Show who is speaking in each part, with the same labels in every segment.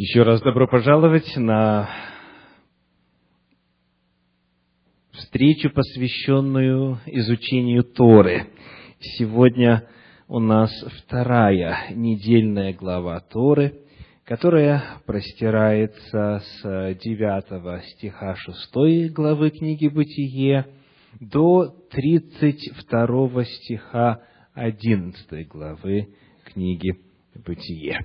Speaker 1: Еще раз добро пожаловать на встречу, посвященную изучению Торы. Сегодня у нас вторая недельная глава Торы, которая простирается с 9 стиха 6 главы книги «Бытие» до 32 стиха 11 главы книги «Бытие».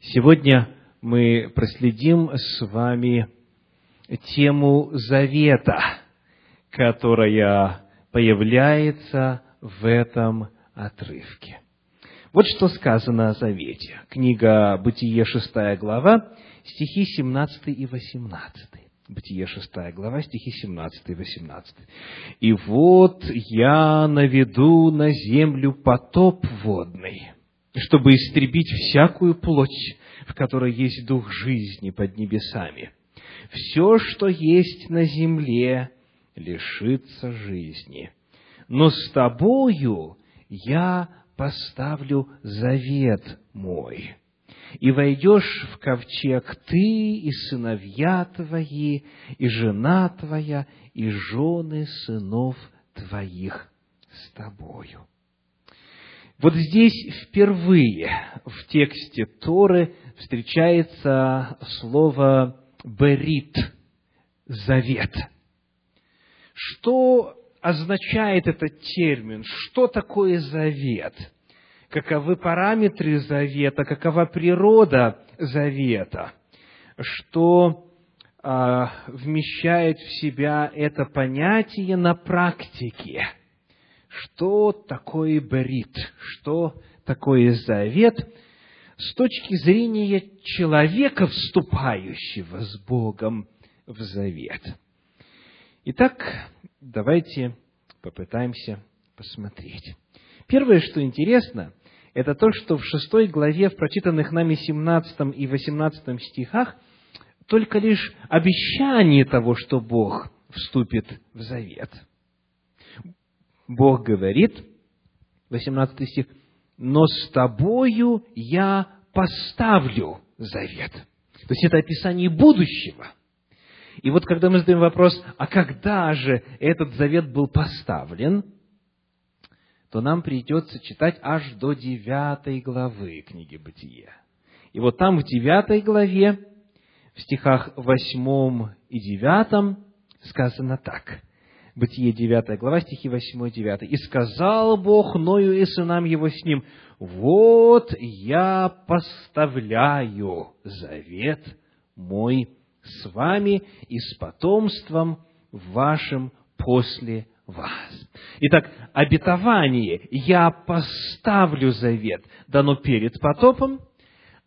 Speaker 1: Сегодня мы проследим с вами тему завета, которая появляется в этом отрывке. Вот что сказано о завете. Книга Бытие, 6 глава, стихи 17 и 18. Бытие, 6 глава, стихи 17 и 18. «И вот я наведу на землю потоп водный, чтобы истребить всякую плоть, в которой есть дух жизни под небесами. Все, что есть на земле, лишится жизни. Но с тобою я поставлю завет мой. И войдешь в ковчег ты и сыновья твои, и жена твоя, и жены сынов твоих с тобою. Вот здесь впервые в тексте Торы встречается слово «берит» – «завет». Что означает этот термин? Что такое завет? Каковы параметры завета? Какова природа завета? Что а, вмещает в себя это понятие на практике – что такое брит, что такое завет с точки зрения человека, вступающего с Богом в завет. Итак, давайте попытаемся посмотреть. Первое, что интересно, это то, что в шестой главе, в прочитанных нами 17 и 18 стихах, только лишь обещание того, что Бог вступит в завет – Бог говорит, 18 стих, «Но с тобою я поставлю завет». То есть это описание будущего. И вот когда мы задаем вопрос, а когда же этот завет был поставлен, то нам придется читать аж до девятой главы книги Бытия. И вот там в девятой главе, в стихах восьмом и девятом сказано так. Бытие 9 глава, стихи 8 и 9. «И сказал Бог Ною и сынам его с ним, вот я поставляю завет мой с вами и с потомством вашим после вас. Итак, обетование «я поставлю завет» дано перед потопом,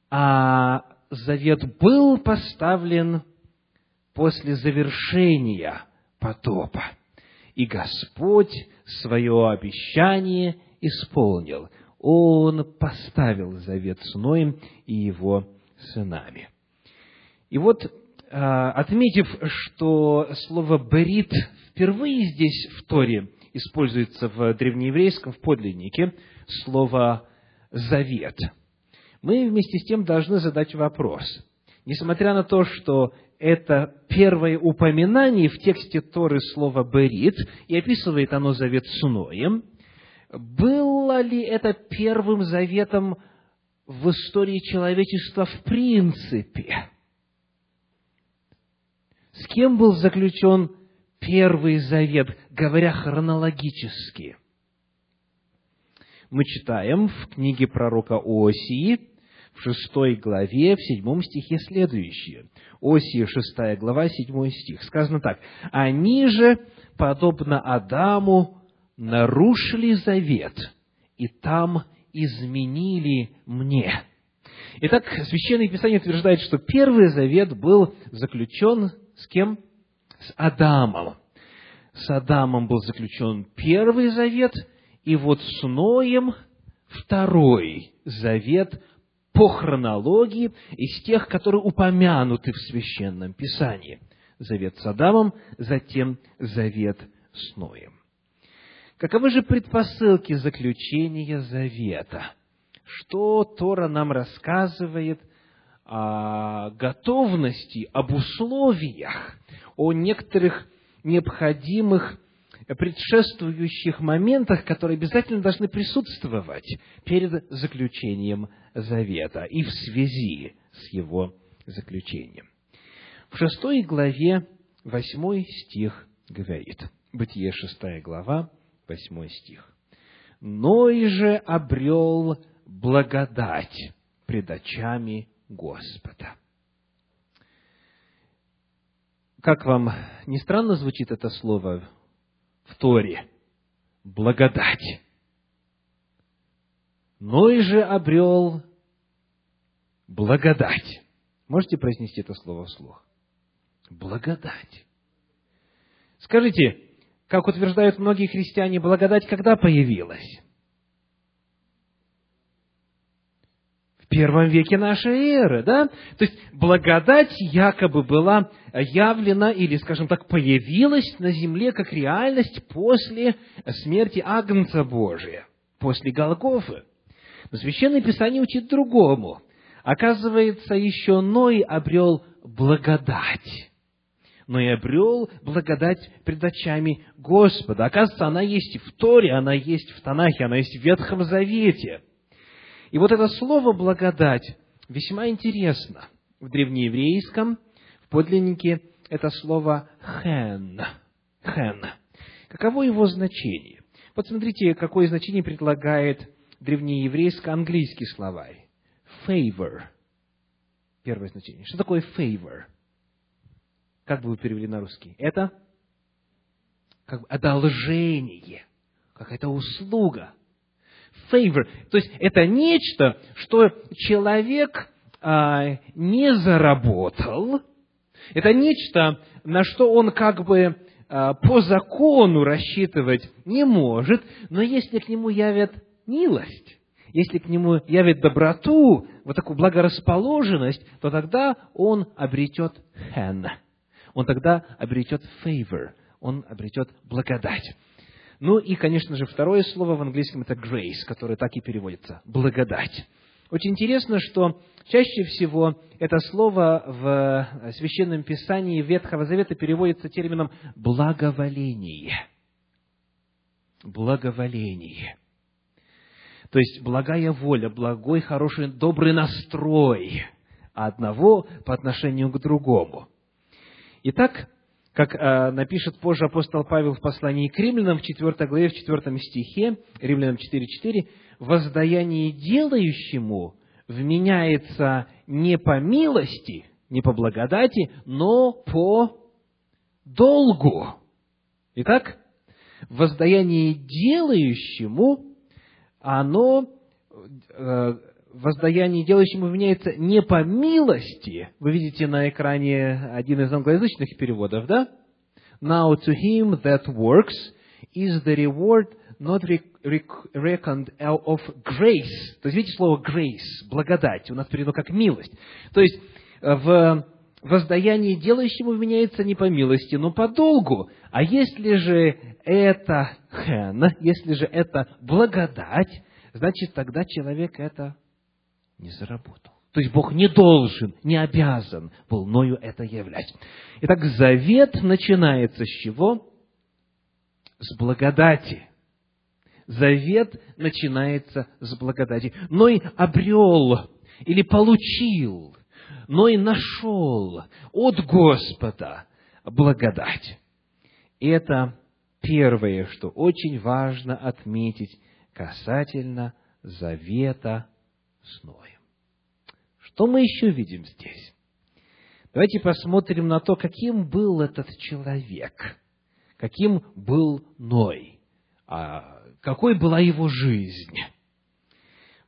Speaker 1: а завет был поставлен после завершения потопа и Господь свое обещание исполнил. Он поставил завет с Ноем и его сынами. И вот, а, отметив, что слово «берит» впервые здесь в Торе используется в древнееврейском, в подлиннике, слово «завет», мы вместе с тем должны задать вопрос. Несмотря на то, что это первое упоминание в тексте Торы слова «берит», и описывает оно завет с Ноем. Было ли это первым заветом в истории человечества в принципе? С кем был заключен первый завет, говоря хронологически? Мы читаем в книге пророка Осии, в шестой главе, в седьмом стихе следующее. Осия, шестая глава, седьмой стих. Сказано так. «Они же, подобно Адаму, нарушили завет, и там изменили мне». Итак, Священное Писание утверждает, что Первый Завет был заключен с кем? С Адамом. С Адамом был заключен Первый Завет, и вот с Ноем Второй Завет по хронологии из тех, которые упомянуты в Священном Писании. Завет с Адамом, затем завет с Ноем. Каковы же предпосылки заключения завета? Что Тора нам рассказывает о готовности, об условиях, о некоторых необходимых предшествующих моментах, которые обязательно должны присутствовать перед заключением завета и в связи с его заключением. В шестой главе восьмой стих говорит, Бытие шестая глава, восьмой стих. «Ной же обрел благодать пред очами Господа». Как вам не странно звучит это слово в Торе? Благодать. Ной же обрел благодать. Можете произнести это слово вслух? Благодать. Скажите, как утверждают многие христиане, благодать когда появилась? Первом веке нашей эры, да? То есть благодать якобы была явлена или, скажем так, появилась на земле как реальность после смерти Агнца Божия, после Голгофы. Но Священное Писание учит другому. Оказывается, еще Ной обрел благодать но и обрел благодать пред очами Господа. Оказывается, она есть в Торе, она есть в Танахе, она есть в Ветхом Завете. И вот это слово «благодать» весьма интересно. В древнееврейском, в подлиннике, это слово «хэн». «Хэн». Каково его значение? Вот смотрите, какое значение предлагает древнееврейско-английский словарь. Favor. Первое значение. Что такое favor? Как бы вы перевели на русский? Это как бы одолжение, какая-то услуга. Favor. То есть это нечто, что человек а, не заработал. Это нечто, на что он как бы а, по закону рассчитывать не может, но если к нему явят милость, если к нему явит доброту, вот такую благорасположенность, то тогда он обретет хэн он тогда обретет favor, он обретет благодать. Ну и, конечно же, второе слово в английском это grace, которое так и переводится – благодать. Очень интересно, что чаще всего это слово в Священном Писании Ветхого Завета переводится термином «благоволение». Благоволение. То есть благая воля, благой, хороший, добрый настрой одного по отношению к другому. Итак, как э, напишет позже апостол Павел в послании к римлянам в 4 главе, в 4 стихе, римлянам 4.4, «воздаяние делающему вменяется не по милости, не по благодати, но по долгу». Итак, воздаяние делающему, оно э, воздаяние делающему вменяется не по милости. Вы видите на экране один из англоязычных переводов, да? Now to him that works is the reward not reckoned of grace. То есть, видите слово grace, благодать, у нас переведено как милость. То есть, в воздаяние делающему вменяется не по милости, но по долгу. А если же это хэн, если же это благодать, значит, тогда человек это не заработал. То есть Бог не должен, не обязан был мною это являть. Итак, завет начинается с чего? С благодати. Завет начинается с благодати. Но и обрел или получил, но и нашел от Господа благодать. Это первое, что очень важно отметить касательно завета с Ноем. Что мы еще видим здесь? Давайте посмотрим на то, каким был этот человек, каким был Ной, а какой была его жизнь.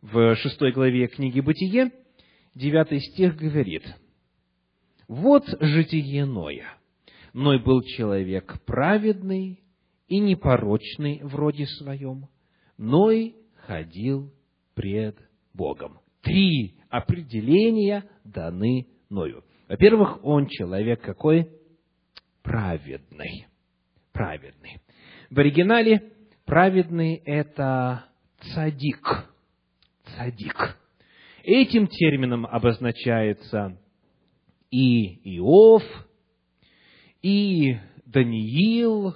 Speaker 1: В шестой главе книги «Бытие» девятый стих говорит, «Вот житие Ноя. Ной был человек праведный и непорочный вроде своем. Ной ходил пред Богом. Три определения даны Ною. Во-первых, он человек какой? Праведный. Праведный. В оригинале праведный – это цадик. Цадик. Этим термином обозначается и Иов, и Даниил,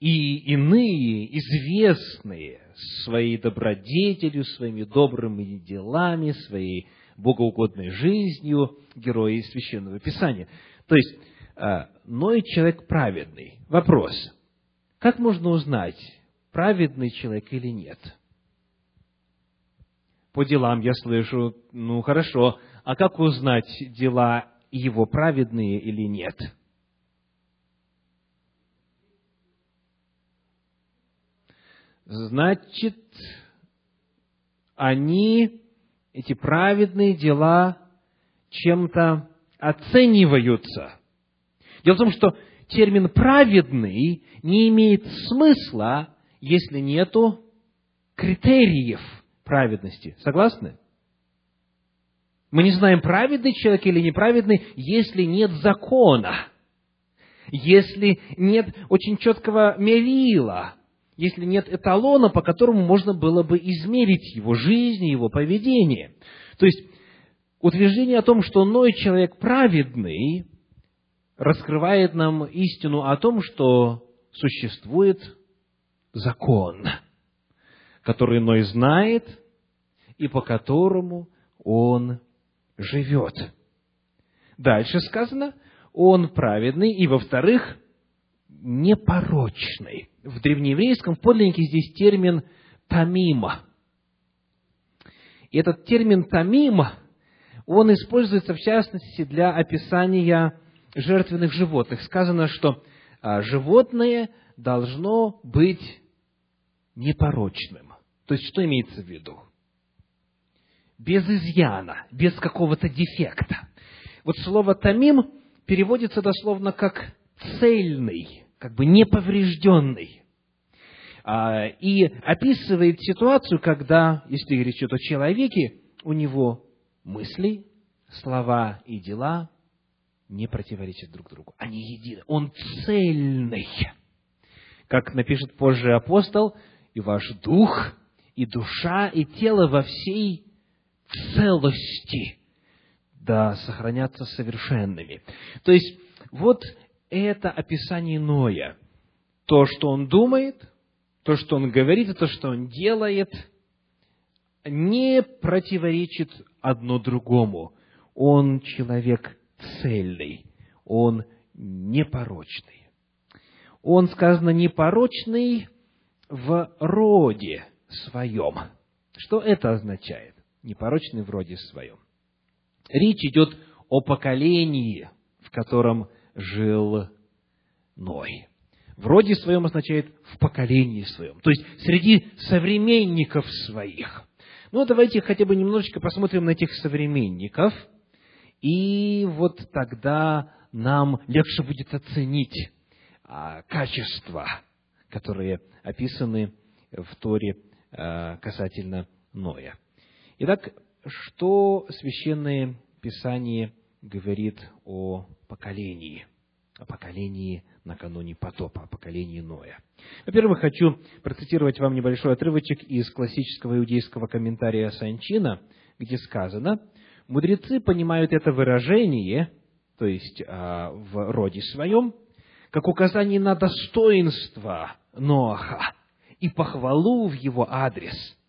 Speaker 1: и иные известные своей добродетелью, своими добрыми делами, своей богоугодной жизнью герои Священного Писания. То есть, а, Ной человек праведный. Вопрос. Как можно узнать, праведный человек или нет? По делам я слышу, ну хорошо, а как узнать, дела его праведные или нет? Значит, они, эти праведные дела, чем-то оцениваются. Дело в том, что термин «праведный» не имеет смысла, если нету критериев праведности. Согласны? Мы не знаем, праведный человек или неправедный, если нет закона, если нет очень четкого мерила, если нет эталона, по которому можно было бы измерить его жизнь его поведение. То есть, утверждение о том, что Ной человек праведный, раскрывает нам истину о том, что существует закон, который Ной знает и по которому он живет. Дальше сказано, он праведный, и, во-вторых, непорочный. В древнееврейском подлиннике здесь термин «тамима». И этот термин «тамима», он используется, в частности, для описания жертвенных животных. Сказано, что а, животное должно быть непорочным. То есть, что имеется в виду? без изъяна, без какого-то дефекта. Вот слово «тамим» переводится дословно как «цельный», как бы неповрежденный. А, и описывает ситуацию, когда, если речь идет о человеке, у него мысли, слова и дела не противоречат друг другу. Они едины. Он цельный. Как напишет позже апостол, и ваш дух, и душа, и тело во всей целости, да сохранятся совершенными. То есть, вот это описание Ноя. То, что он думает, то, что он говорит, и то, что он делает, не противоречит одно другому. Он человек цельный, он непорочный. Он, сказано, непорочный в роде своем. Что это означает? непорочный в роде своем. Речь идет о поколении, в котором жил Ной. В роде своем означает в поколении своем, то есть среди современников своих. Ну, давайте хотя бы немножечко посмотрим на этих современников, и вот тогда нам легче будет оценить а, качества, которые описаны в Торе а, касательно Ноя. Итак, что Священное Писание говорит о поколении, о поколении накануне потопа, о поколении Ноя? Во-первых, хочу процитировать вам небольшой отрывочек из классического иудейского комментария Санчина, где сказано, мудрецы понимают это выражение, то есть а, в роде своем, как указание на достоинство Ноаха и похвалу в его адрес –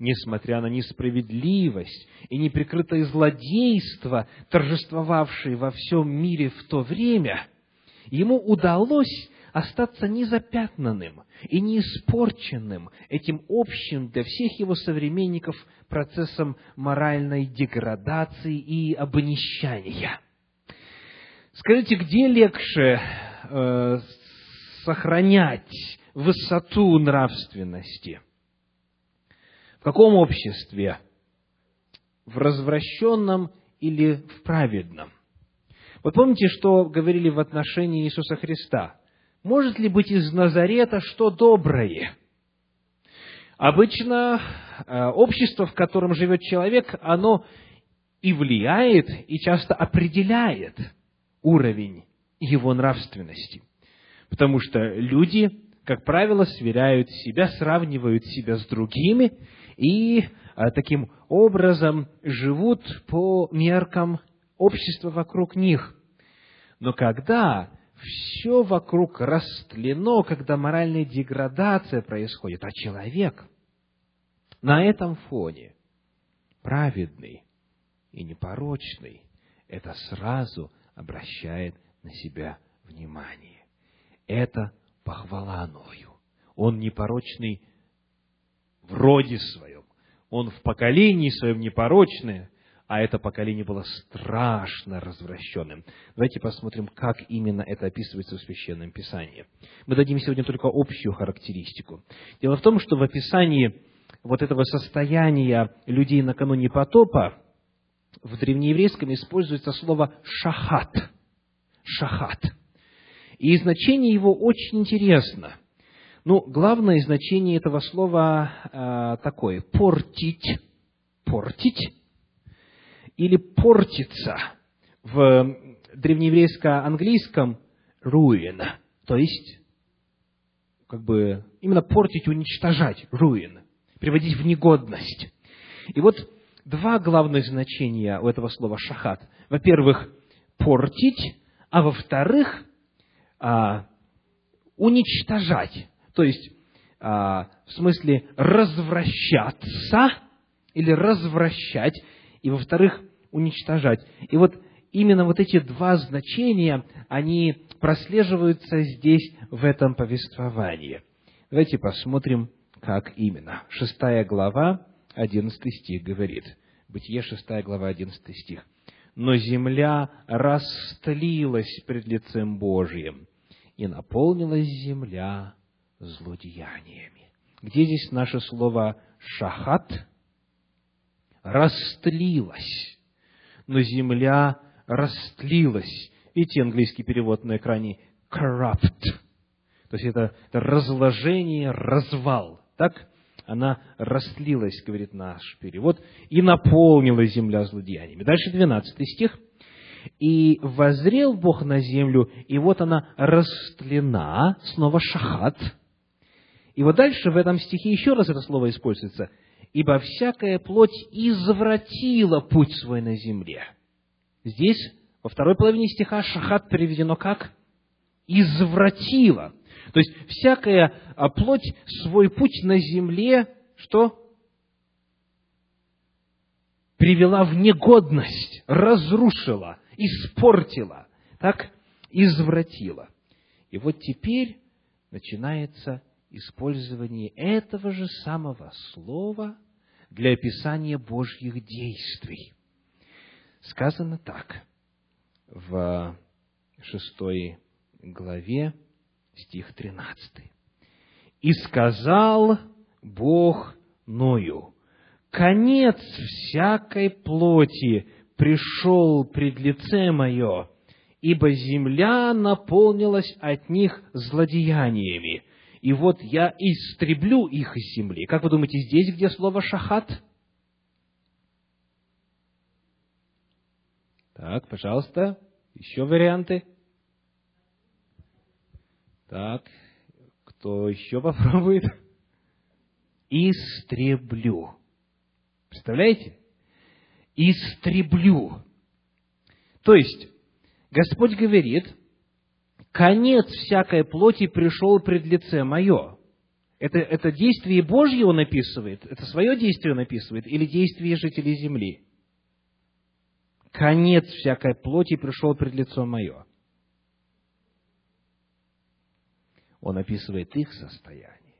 Speaker 1: несмотря на несправедливость и неприкрытое злодейство, торжествовавшие во всем мире в то время, ему удалось остаться незапятнанным и неиспорченным этим общим для всех его современников процессом моральной деградации и обнищания. Скажите, где легче э, сохранять высоту нравственности – в каком обществе? В развращенном или в праведном? Вот помните, что говорили в отношении Иисуса Христа? Может ли быть из Назарета что доброе? Обычно э, общество, в котором живет человек, оно и влияет, и часто определяет уровень его нравственности. Потому что люди, как правило, сверяют себя, сравнивают себя с другими, и а, таким образом живут по меркам общества вокруг них. Но когда все вокруг растлено, когда моральная деградация происходит, а человек на этом фоне праведный и непорочный, это сразу обращает на себя внимание. Это похвала Ною. Он непорочный в роде своем. Он в поколении своем непорочное, а это поколение было страшно развращенным. Давайте посмотрим, как именно это описывается в Священном Писании. Мы дадим сегодня только общую характеристику. Дело в том, что в описании вот этого состояния людей накануне потопа в древнееврейском используется слово «шахат». «Шахат». И значение его очень интересно. Ну, главное значение этого слова э, такое – портить, портить или портиться. В древнееврейско-английском ruin, то есть как бы именно портить, уничтожать, ruin, приводить в негодность. И вот два главных значения у этого слова шахат. Во-первых, портить, а во-вторых, а, уничтожать. То есть, а, в смысле развращаться или развращать, и во-вторых, уничтожать. И вот именно вот эти два значения, они прослеживаются здесь, в этом повествовании. Давайте посмотрим, как именно. Шестая глава, одиннадцатый стих говорит. Бытие, шестая глава, одиннадцатый стих. «Но земля растлилась пред лицем Божиим, и наполнилась земля злодеяниями». Где здесь наше слово «шахат»? Растлилась. Но земля растлилась. Видите английский перевод на экране? Corrupt. То есть это, это разложение, развал. Так? она растлилась, говорит наш перевод, и наполнила земля злодеяниями. Дальше 12 стих. «И возрел Бог на землю, и вот она растлена», снова шахат. И вот дальше в этом стихе еще раз это слово используется. «Ибо всякая плоть извратила путь свой на земле». Здесь, во второй половине стиха, шахат переведено как? «Извратила». То есть всякая а, плоть свой путь на земле, что? Привела в негодность, разрушила, испортила, так? Извратила. И вот теперь начинается использование этого же самого слова для описания Божьих действий. Сказано так в шестой главе стих 13. «И сказал Бог Ною, конец всякой плоти пришел пред лице мое, ибо земля наполнилась от них злодеяниями, и вот я истреблю их из земли». Как вы думаете, здесь, где слово «шахат»? Так, пожалуйста, еще варианты – так, кто еще попробует? Истреблю. Представляете? Истреблю. То есть, Господь говорит, конец всякой плоти пришел пред лице мое. Это, это действие Божье он описывает, это свое действие он описывает, или действие жителей земли? Конец всякой плоти пришел пред лицо мое. он описывает их состояние.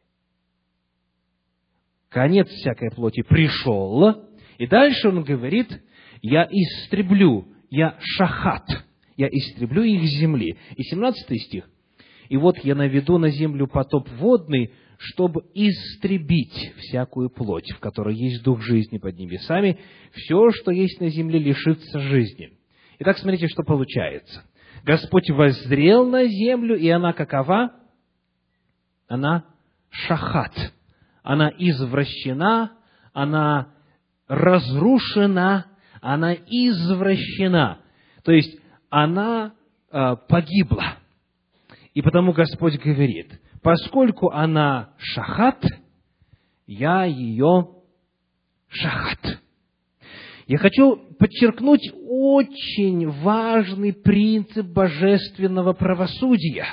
Speaker 1: Конец всякой плоти пришел, и дальше он говорит, я истреблю, я шахат, я истреблю их с земли. И 17 стих. И вот я наведу на землю потоп водный, чтобы истребить всякую плоть, в которой есть дух жизни под небесами, все, что есть на земле, лишится жизни. Итак, смотрите, что получается. Господь воззрел на землю, и она какова? она шахат, она извращена, она разрушена, она извращена. То есть она э, погибла. И потому Господь говорит, поскольку она шахат, я ее шахат. Я хочу подчеркнуть очень важный принцип божественного правосудия.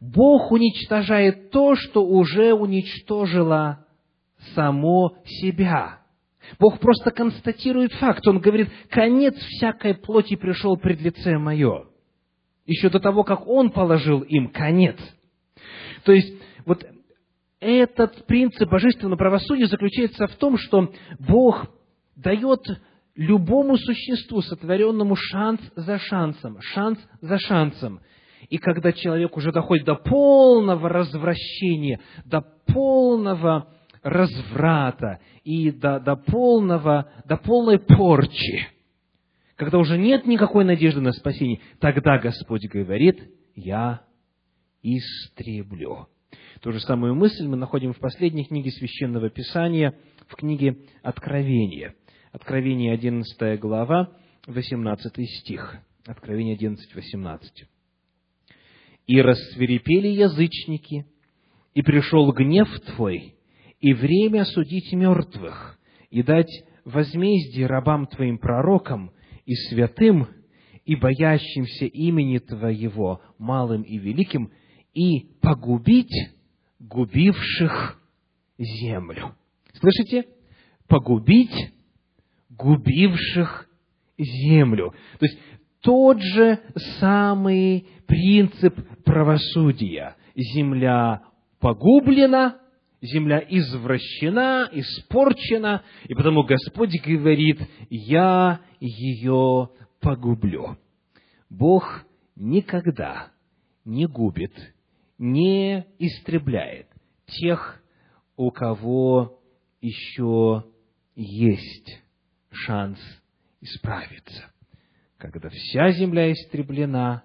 Speaker 1: Бог уничтожает то, что уже уничтожило само себя. Бог просто констатирует факт. Он говорит, конец всякой плоти пришел пред лице мое. Еще до того, как Он положил им конец. То есть, вот этот принцип божественного правосудия заключается в том, что Бог дает любому существу, сотворенному, шанс за шансом, шанс за шансом. И когда человек уже доходит до полного развращения, до полного разврата и до, до, полного, до полной порчи, когда уже нет никакой надежды на спасение, тогда Господь говорит, я истреблю. Ту же самую мысль мы находим в последней книге Священного Писания, в книге Откровения. Откровение 11 глава, 18 стих. Откровение 11, 18. «И рассверепели язычники, и пришел гнев Твой, и время судить мертвых, и дать возмездие рабам Твоим пророкам и святым, и боящимся имени Твоего, малым и великим, и погубить губивших землю. Слышите? Погубить губивших землю. То есть тот же самый принцип правосудия. Земля погублена, земля извращена, испорчена, и потому Господь говорит, я ее погублю. Бог никогда не губит, не истребляет тех, у кого еще есть шанс исправиться. Когда вся земля истреблена,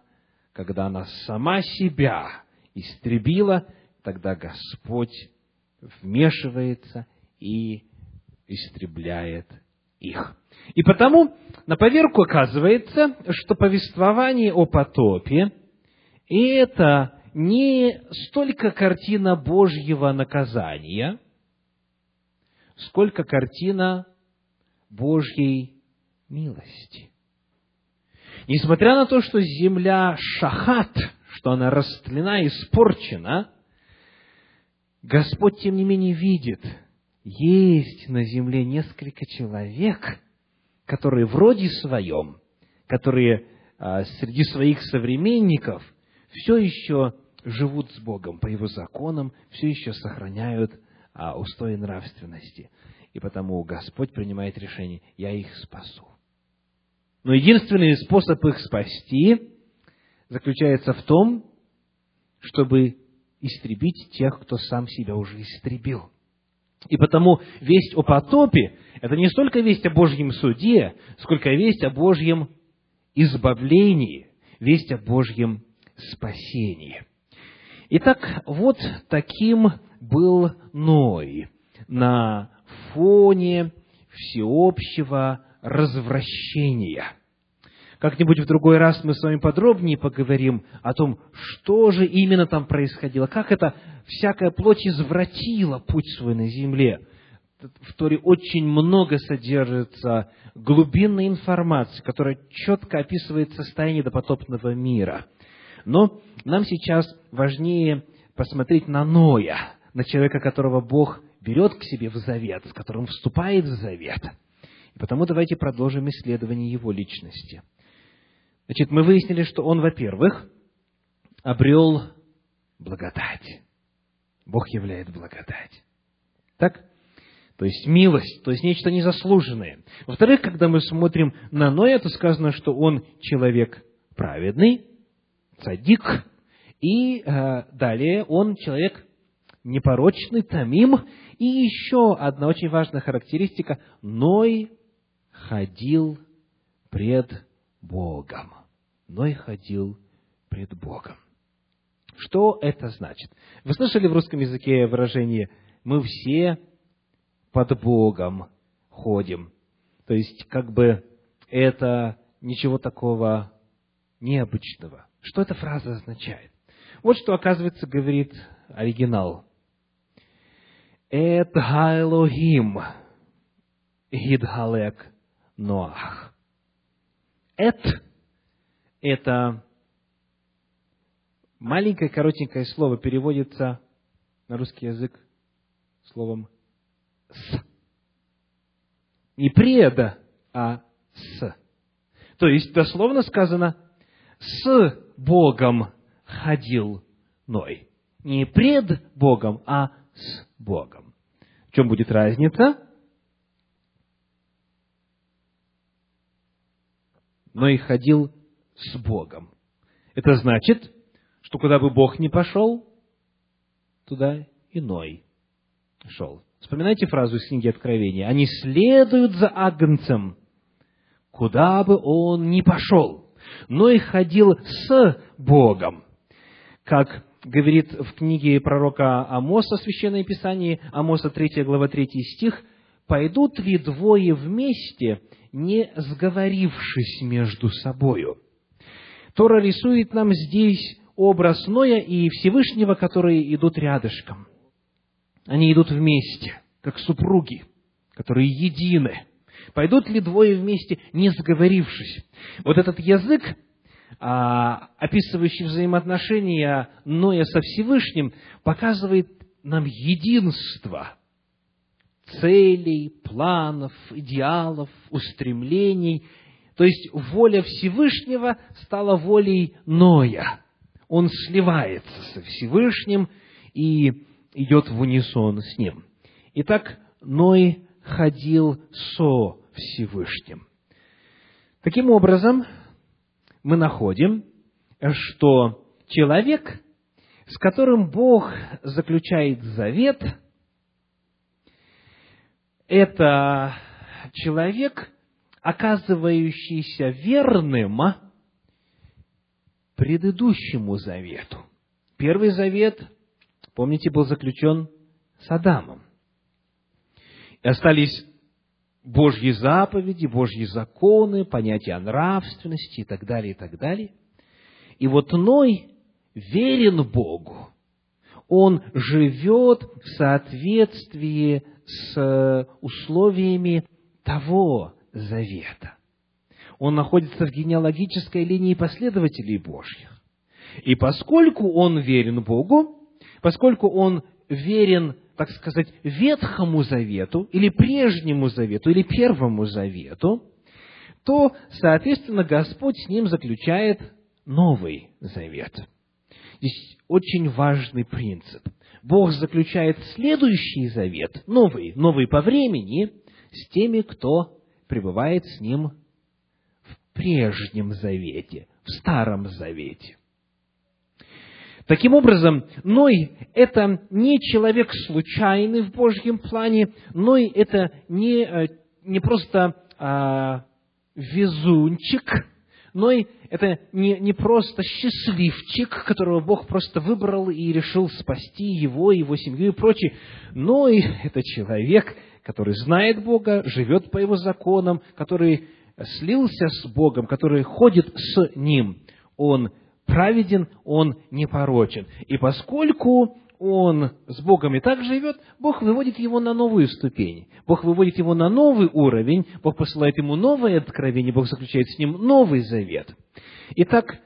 Speaker 1: когда она сама себя истребила, тогда Господь вмешивается и истребляет их. И потому на поверку оказывается, что повествование о потопе – это не столько картина Божьего наказания, сколько картина Божьей милости. Несмотря на то, что земля шахат, что она растлена, испорчена, Господь, тем не менее, видит, есть на земле несколько человек, которые вроде своем, которые а, среди своих современников все еще живут с Богом по Его законам, все еще сохраняют а, устои нравственности и потому Господь принимает решение, я их спасу. Но единственный способ их спасти заключается в том, чтобы истребить тех, кто сам себя уже истребил. И потому весть о потопе – это не столько весть о Божьем суде, сколько весть о Божьем избавлении, весть о Божьем спасении. Итак, вот таким был Ной на фоне всеобщего развращения. Как-нибудь в другой раз мы с вами подробнее поговорим о том, что же именно там происходило, как это всякая плоть извратила путь свой на земле. В Торе очень много содержится глубинной информации, которая четко описывает состояние допотопного мира. Но нам сейчас важнее посмотреть на Ноя, на человека, которого Бог берет к себе в завет, с которым вступает в завет. И потому давайте продолжим исследование его личности. Значит, мы выяснили, что он, во-первых, обрел благодать. Бог являет благодать. Так? То есть милость, то есть нечто незаслуженное. Во-вторых, когда мы смотрим на Ноя, то сказано, что он человек праведный, цадик, и э, далее он человек непорочный, тамим, и еще одна очень важная характеристика – Ной ходил пред Богом. Ной ходил пред Богом. Что это значит? Вы слышали в русском языке выражение «мы все под Богом ходим». То есть, как бы это ничего такого необычного. Что эта фраза означает? Вот что, оказывается, говорит оригинал Эт Гаэлогим Гидгалек Ноах. Эт – это маленькое коротенькое слово, переводится на русский язык словом «с». Не преда, а «с». То есть, дословно сказано, «с Богом ходил Ной». Не пред Богом, а с Богом. В чем будет разница? Ной ходил с Богом. Это значит, что куда бы Бог ни пошел, туда иной шел. Вспоминайте фразу из книги Откровения. Они следуют за Агнцем, куда бы он ни пошел. Но и ходил с Богом. Как говорит в книге пророка Амоса, Священное Писание, Амоса 3 глава 3 стих, «Пойдут ли двое вместе, не сговорившись между собою?» Тора рисует нам здесь образ Ноя и Всевышнего, которые идут рядышком. Они идут вместе, как супруги, которые едины. Пойдут ли двое вместе, не сговорившись? Вот этот язык, а, описывающий взаимоотношения Ноя со Всевышним, показывает нам единство целей, планов, идеалов, устремлений. То есть воля Всевышнего стала волей Ноя. Он сливается со Всевышним и идет в унисон с ним. Итак, Ной ходил со Всевышним. Таким образом, мы находим, что человек, с которым Бог заключает завет, это человек, оказывающийся верным предыдущему завету. Первый завет, помните, был заключен с Адамом. И остались Божьи заповеди, Божьи законы, понятия нравственности и так далее, и так далее. И вот Ной верен Богу. Он живет в соответствии с условиями того завета. Он находится в генеалогической линии последователей Божьих. И поскольку он верен Богу, поскольку он верен так сказать, Ветхому Завету, или Прежнему Завету, или Первому Завету, то, соответственно, Господь с ним заключает Новый Завет. Здесь очень важный принцип. Бог заключает следующий завет, новый, новый по времени, с теми, кто пребывает с ним в прежнем завете, в старом завете. Таким образом, Ной – это не человек случайный в Божьем плане, Ной – это не, э, не просто а, везунчик, Ной – это не, не просто счастливчик, которого Бог просто выбрал и решил спасти его, его семью и прочее. Ной – это человек, который знает Бога, живет по Его законам, который слился с Богом, который ходит с Ним. Он праведен, он непорочен. И поскольку он с Богом и так живет, Бог выводит его на новую ступень. Бог выводит его на новый уровень, Бог посылает ему новое откровение, Бог заключает с ним новый завет. Итак,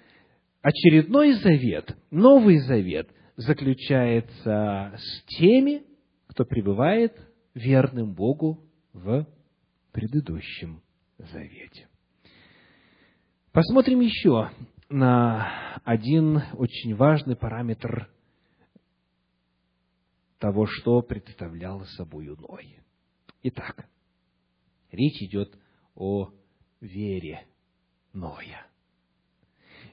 Speaker 1: очередной завет, новый завет заключается с теми, кто пребывает верным Богу в предыдущем завете. Посмотрим еще на один очень важный параметр того, что представлял собой Ной. Итак, речь идет о вере Ноя.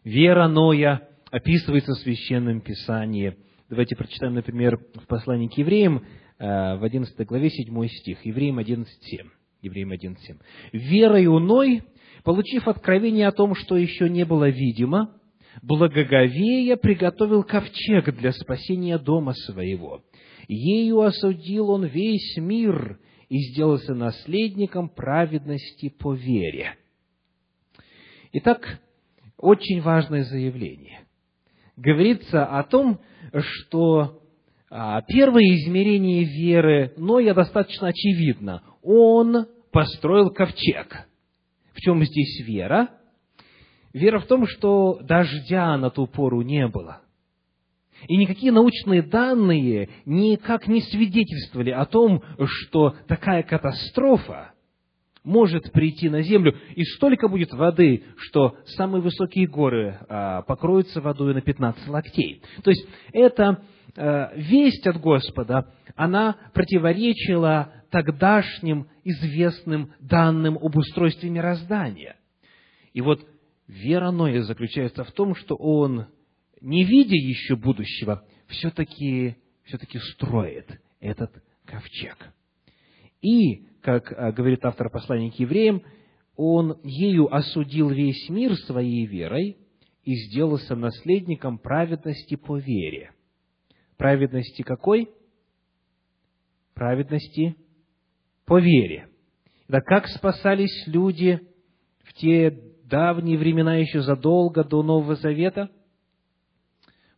Speaker 1: Вера Ноя описывается в Священном Писании. Давайте прочитаем, например, в послании к евреям, э, в 11 главе 7 стих, Евреям 11.7. Евреям 11.7. «Верою Ной получив откровение о том, что еще не было видимо, благоговея приготовил ковчег для спасения дома своего. Ею осудил он весь мир и сделался наследником праведности по вере. Итак, очень важное заявление. Говорится о том, что А, первое измерение веры Ноя достаточно очевидно. Он построил ковчег. В чем здесь вера? Вера в том, что дождя на ту пору не было. И никакие научные данные никак не свидетельствовали о том, что такая катастрофа может прийти на землю, и столько будет воды, что самые высокие горы а, покроются водой на 15 локтей. То есть, эта а, весть от Господа, она противоречила тогдашним известным данным об устройстве мироздания. И вот вера Ноя заключается в том, что он, не видя еще будущего, все-таки все строит этот ковчег. И как а, говорит автор послания к евреям, он ею осудил весь мир своей верой и сделался наследником праведности по вере. Праведности какой? Праведности по вере. Да как спасались люди в те давние времена, еще задолго до Нового Завета?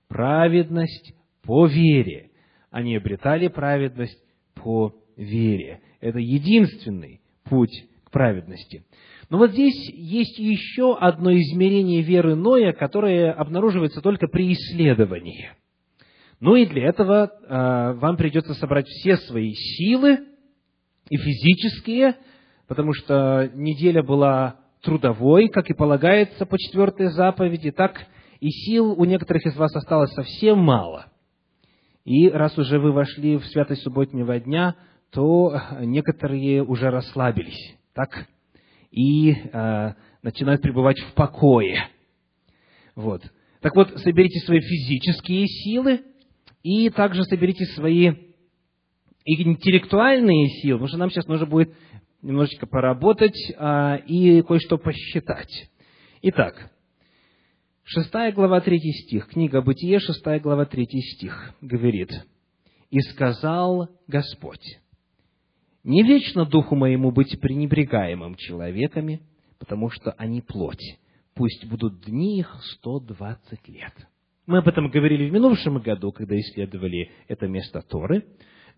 Speaker 1: Праведность по вере. Они обретали праведность по вере. Это единственный путь к праведности. Но вот здесь есть еще одно измерение веры Ноя, которое обнаруживается только при исследовании. Ну и для этого э, вам придется собрать все свои силы, и физические, потому что неделя была трудовой, как и полагается по четвертой заповеди, так и сил у некоторых из вас осталось совсем мало. И раз уже вы вошли в святость субботнего дня, то некоторые уже расслабились, так? И э, начинают пребывать в покое. Вот. Так вот, соберите свои физические силы и также соберите свои интеллектуальные силы, потому что нам сейчас нужно будет немножечко поработать а, и кое-что посчитать. Итак, шестая глава, третий стих, книга Бытие, шестая глава, третий стих, говорит, «И сказал Господь, не вечно духу моему быть пренебрегаемым человеками, потому что они плоть. Пусть будут дни их сто двадцать лет. Мы об этом говорили в минувшем году, когда исследовали это место Торы.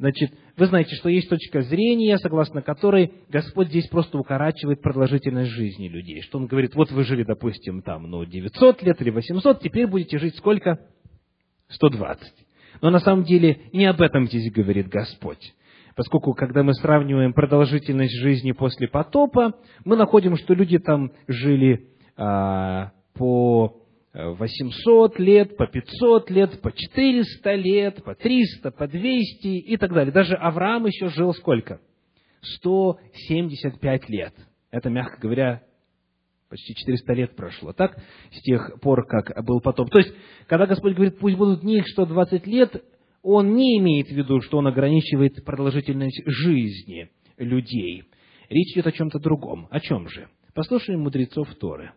Speaker 1: Значит, вы знаете, что есть точка зрения, согласно которой Господь здесь просто укорачивает продолжительность жизни людей. Что Он говорит, вот вы жили, допустим, там, ну, 900 лет или 800, теперь будете жить сколько? 120. Но на самом деле не об этом здесь говорит Господь поскольку когда мы сравниваем продолжительность жизни после потопа, мы находим, что люди там жили а, по 800 лет, по 500 лет, по 400 лет, по 300, по 200 и так далее. Даже Авраам еще жил сколько? 175 лет. Это, мягко говоря, почти 400 лет прошло, так? С тех пор, как был потоп. То есть, когда Господь говорит, пусть будут них 120 лет, он не имеет в виду, что он ограничивает продолжительность жизни людей. Речь идет о чем-то другом. О чем же? Послушаем мудрецов Торы.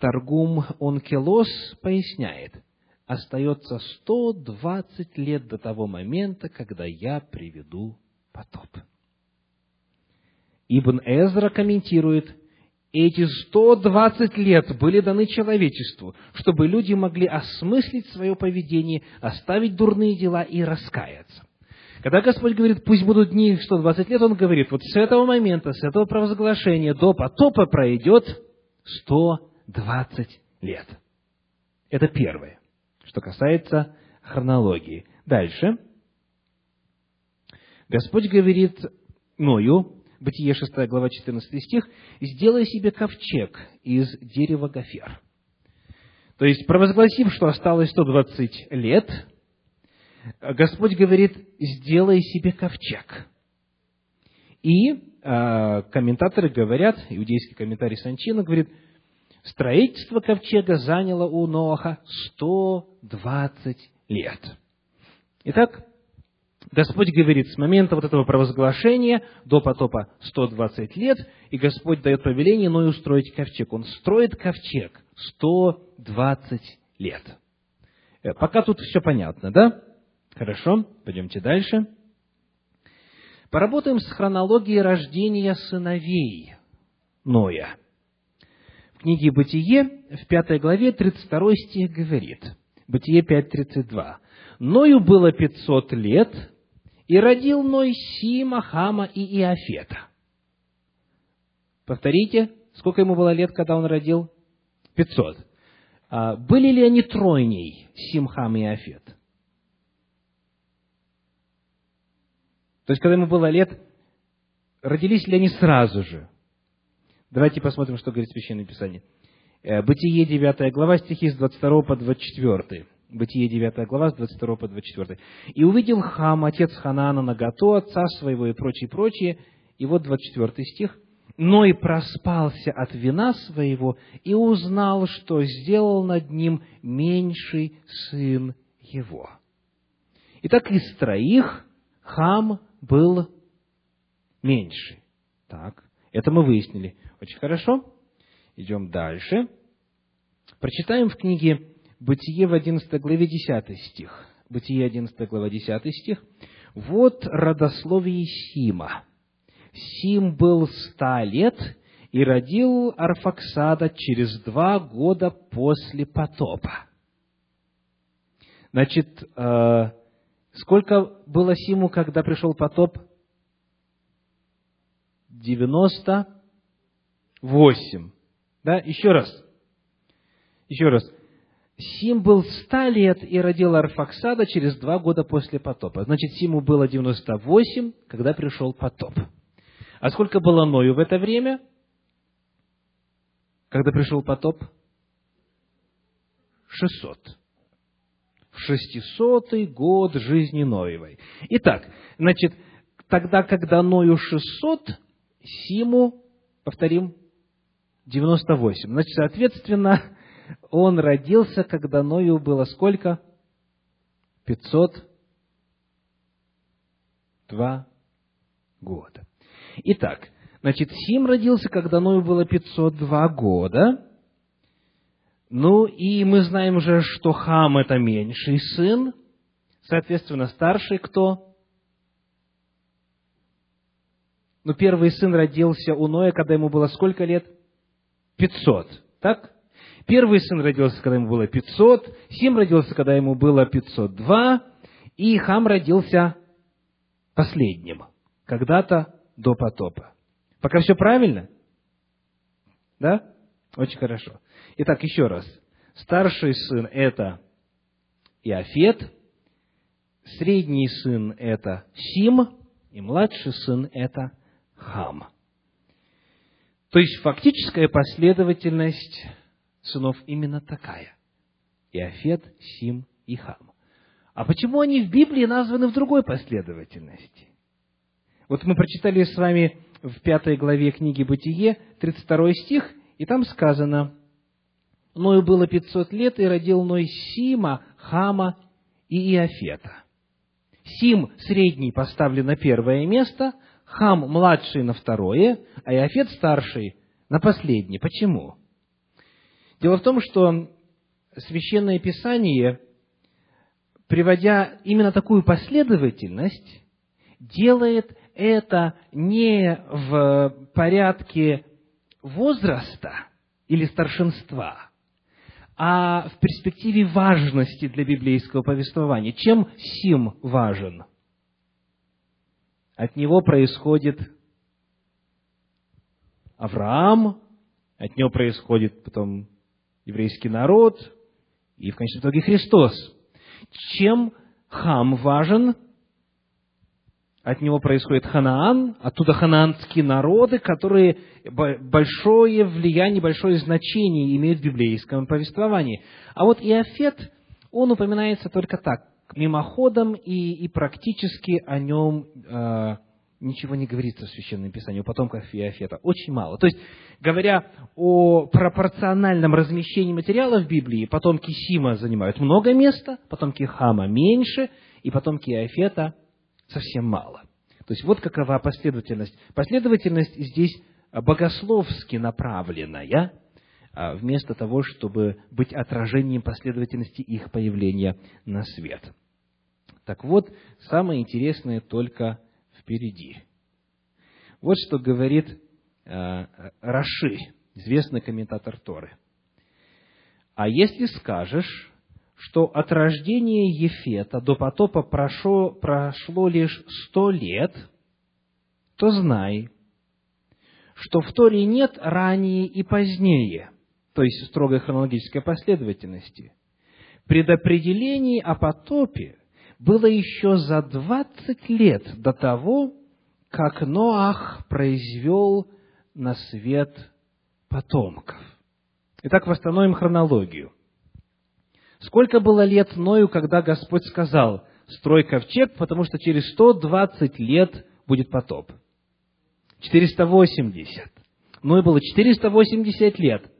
Speaker 1: Торгум Онкелос поясняет, остается 120 лет до того момента, когда я приведу потоп. Ибн Эзра комментирует, эти 120 лет были даны человечеству, чтобы люди могли осмыслить свое поведение, оставить дурные дела и раскаяться. Когда Господь говорит, пусть будут дни 120 лет, Он говорит, вот с этого момента, с этого провозглашения до потопа пройдет 120 лет. Это первое, что касается хронологии. Дальше. Господь говорит Ною, Бытие 6 глава 14 стих, «Сделай себе ковчег из дерева гофер». То есть, провозгласив, что осталось 120 лет, Господь говорит, сделай себе ковчег. И э, комментаторы говорят, иудейский комментарий Санчина говорит, строительство ковчега заняло у Ноаха 120 лет. Итак, Господь говорит, с момента вот этого провозглашения до потопа 120 лет, и Господь дает повеление Ною устроить ковчег. Он строит ковчег 120 лет. Э, пока тут все понятно, да? Хорошо, пойдемте дальше. Поработаем с хронологией рождения сыновей Ноя. Книге «Бытие» в пятой главе 32 стих говорит, Бытие 5.32. «Ною было пятьсот лет, и родил Ной Сима, Хама и Иофета». Повторите, сколько ему было лет, когда он родил? Пятьсот. А были ли они тройней, Сим, Хам и Иофет? То есть, когда ему было лет, родились ли они сразу же? Давайте посмотрим, что говорит Священное Писание. Э, Бытие 9 глава, стихи с 22 по 24. Бытие 9 глава, с 22 по 24. «И увидел Хам, отец Ханаана, наготу отца своего и прочее, прочее». И вот 24 стих. «Но и проспался от вина своего и узнал, что сделал над ним меньший сын его». Итак, из троих Хам был меньший. Так, это мы выяснили. Очень хорошо. Идем дальше. Прочитаем в книге Бытие в 11 главе 10 стих. Бытие 11 глава 10 стих. «Вот родословие Сима. Сим был ста лет и родил Арфаксада через два года после потопа». Значит, э, сколько было Симу, когда пришел потоп? Девяносто восемь. Да, еще раз. Еще раз. Сим был ста лет и родил Арфаксада через два года после потопа. Значит, Симу было 98, когда пришел потоп. А сколько было Ною в это время? Когда пришел потоп? 600. В шестисотый год жизни Ноевой. Итак, значит, тогда, когда Ною 600, Симу, повторим, 98. Значит, соответственно, он родился, когда Ною было сколько? 502 года. Итак, значит, Сим родился, когда Ною было 502 года. Ну, и мы знаем уже, что Хам – это меньший сын. Соответственно, старший кто? Ну, первый сын родился у Ноя, когда ему было сколько лет? 500. Так? Первый сын родился, когда ему было 500, Сим родился, когда ему было 502, и Хам родился последним, когда-то до потопа. Пока все правильно? Да? Очень хорошо. Итак, еще раз. Старший сын – это Иофет, средний сын – это Сим, и младший сын – это Хам. То есть фактическая последовательность сынов именно такая. Иофет, Сим и Хам. А почему они в Библии названы в другой последовательности? Вот мы прочитали с вами в пятой главе книги Бытие, 32 стих, и там сказано, «Ною было пятьсот лет, и родил Ной Сима, Хама и Иофета». Сим средний поставлен на первое место, Хам младший на второе, а Иофет старший на последнее. Почему? Дело в том, что Священное Писание, приводя именно такую последовательность, делает это не в порядке возраста или старшинства, а в перспективе важности для библейского повествования. Чем Сим важен? От него происходит Авраам, от него происходит потом еврейский народ и в конечном итоге Христос. Чем Хам важен? От него происходит Ханаан, оттуда ханаанские народы, которые большое влияние, большое значение имеют в библейском повествовании. А вот Иофет, он упоминается только так, мимоходом и, и практически о нем э, ничего не говорится в Священном Писании о потомках Иофета. Очень мало. То есть, говоря о пропорциональном размещении материала в Библии, потомки Сима занимают много места, потомки Хама меньше, и потомки Иофета совсем мало. То есть, вот какова последовательность. Последовательность здесь богословски направленная, вместо того, чтобы быть отражением последовательности их появления на свет. Так вот, самое интересное только впереди. Вот что говорит э, Раши известный комментатор Торы. А если скажешь, что от рождения Ефета до потопа прошло, прошло лишь сто лет, то знай, что в Торе нет ранее и позднее, то есть строгой хронологической последовательности. Предопределение о потопе было еще за двадцать лет до того, как Ноах произвел на свет потомков. Итак, восстановим хронологию. Сколько было лет Ною, когда Господь сказал, строй ковчег, потому что через 120 лет будет потоп? 480. Ною было 480 лет.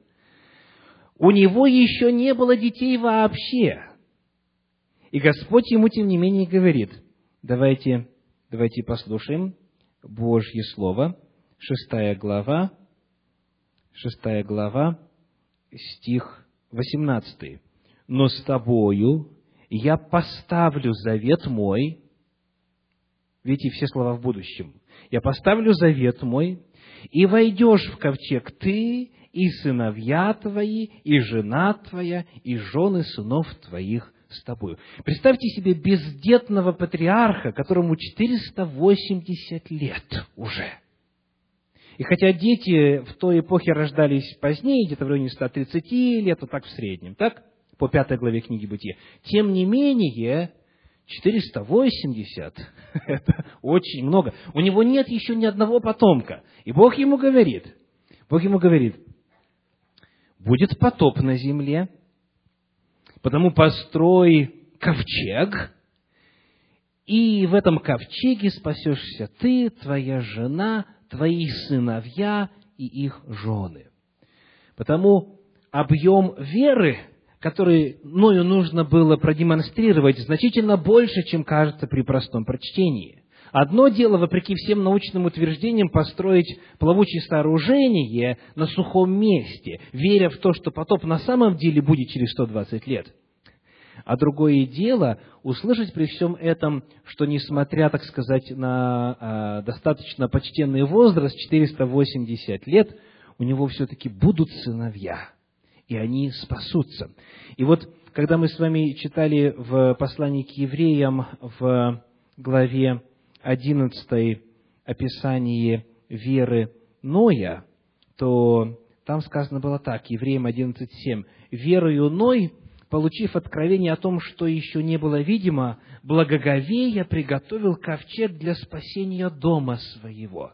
Speaker 1: У него еще не было детей вообще. И Господь ему, тем не менее, говорит, давайте, давайте послушаем Божье Слово, шестая глава, шестая глава, стих восемнадцатый. «Но с тобою я поставлю завет мой». Видите, все слова в будущем. «Я поставлю завет мой, и войдешь в ковчег ты, и сыновья твои, и жена твоя, и жены сынов твоих с тобою. Представьте себе бездетного патриарха, которому 480 лет уже. И хотя дети в той эпохе рождались позднее, где-то в районе 130 лет, вот так в среднем, так, по пятой главе книги Бытия, тем не менее, 480 – это очень много. У него нет еще ни одного потомка. И Бог ему говорит, Бог ему говорит, будет потоп на земле, Потому построй ковчег, и в этом ковчеге спасешься ты, твоя жена, твои сыновья и их жены. Потому объем веры, который Ною нужно было продемонстрировать, значительно больше, чем кажется при простом прочтении. Одно дело, вопреки всем научным утверждениям, построить плавучее сооружение на сухом месте, веря в то, что потоп на самом деле будет через 120 лет. А другое дело услышать при всем этом, что несмотря, так сказать, на э, достаточно почтенный возраст, 480 лет, у него все-таки будут сыновья, и они спасутся. И вот, когда мы с вами читали в послании к евреям в главе 11 описание веры Ноя, то там сказано было так, Евреям 11.7. «Верою Ной, получив откровение о том, что еще не было видимо, благоговея приготовил ковчег для спасения дома своего».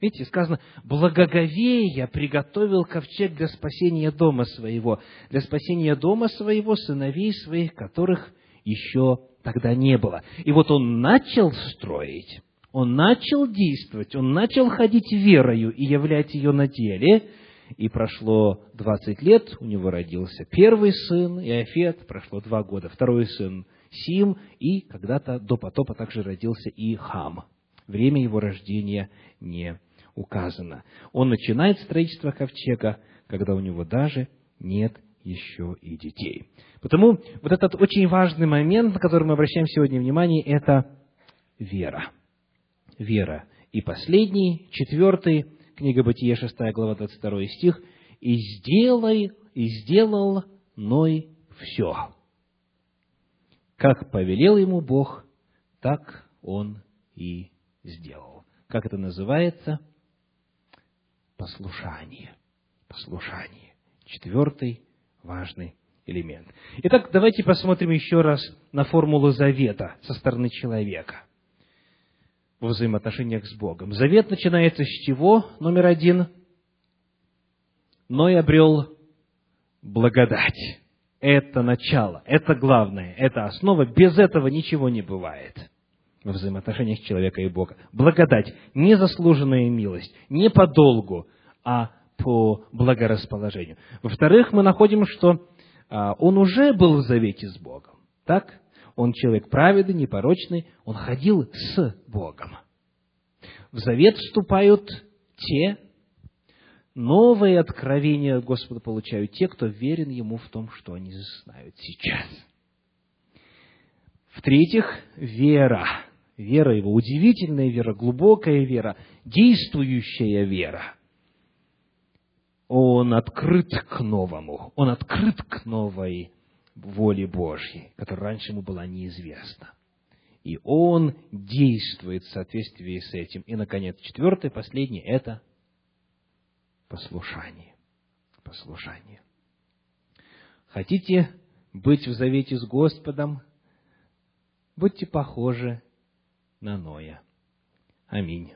Speaker 1: Видите, сказано, благоговея приготовил ковчег для спасения дома своего, для спасения дома своего, сыновей своих, которых еще тогда не было. И вот он начал строить, он начал действовать, он начал ходить верою и являть ее на деле, и прошло двадцать лет, у него родился первый сын, Иофет, прошло два года, второй сын Сим, и когда-то до потопа также родился и Хам. Время его рождения не указано. Он начинает строительство ковчега, когда у него даже нет еще и детей. Потому вот этот очень важный момент, на который мы обращаем сегодня внимание, это вера. Вера. И последний, четвертый, книга Бытия, 6 глава, 22 стих. «И сделай, и сделал Ной все. Как повелел ему Бог, так он и сделал». Как это называется? Послушание. Послушание. Четвертый важный элемент. Итак, давайте посмотрим еще раз на формулу завета со стороны человека во взаимоотношениях с Богом. Завет начинается с чего? Номер один. Ной обрел благодать. Это начало, это главное, это основа. Без этого ничего не бывает во взаимоотношениях человека и Бога. Благодать, незаслуженная милость, не по долгу, а по благорасположению. Во-вторых, мы находим, что а, он уже был в завете с Богом. Так? Он человек праведный, непорочный, он ходил с Богом. В завет вступают те, новые откровения Господа получают те, кто верен Ему в том, что они знают сейчас. В-третьих, вера. Вера Его, удивительная вера, глубокая вера, действующая вера – он открыт к новому, он открыт к новой воле Божьей, которая раньше ему была неизвестна. И он действует в соответствии с этим. И, наконец, четвертое, последнее – это послушание. Послушание. Хотите быть в завете с Господом? Будьте похожи на Ноя. Аминь.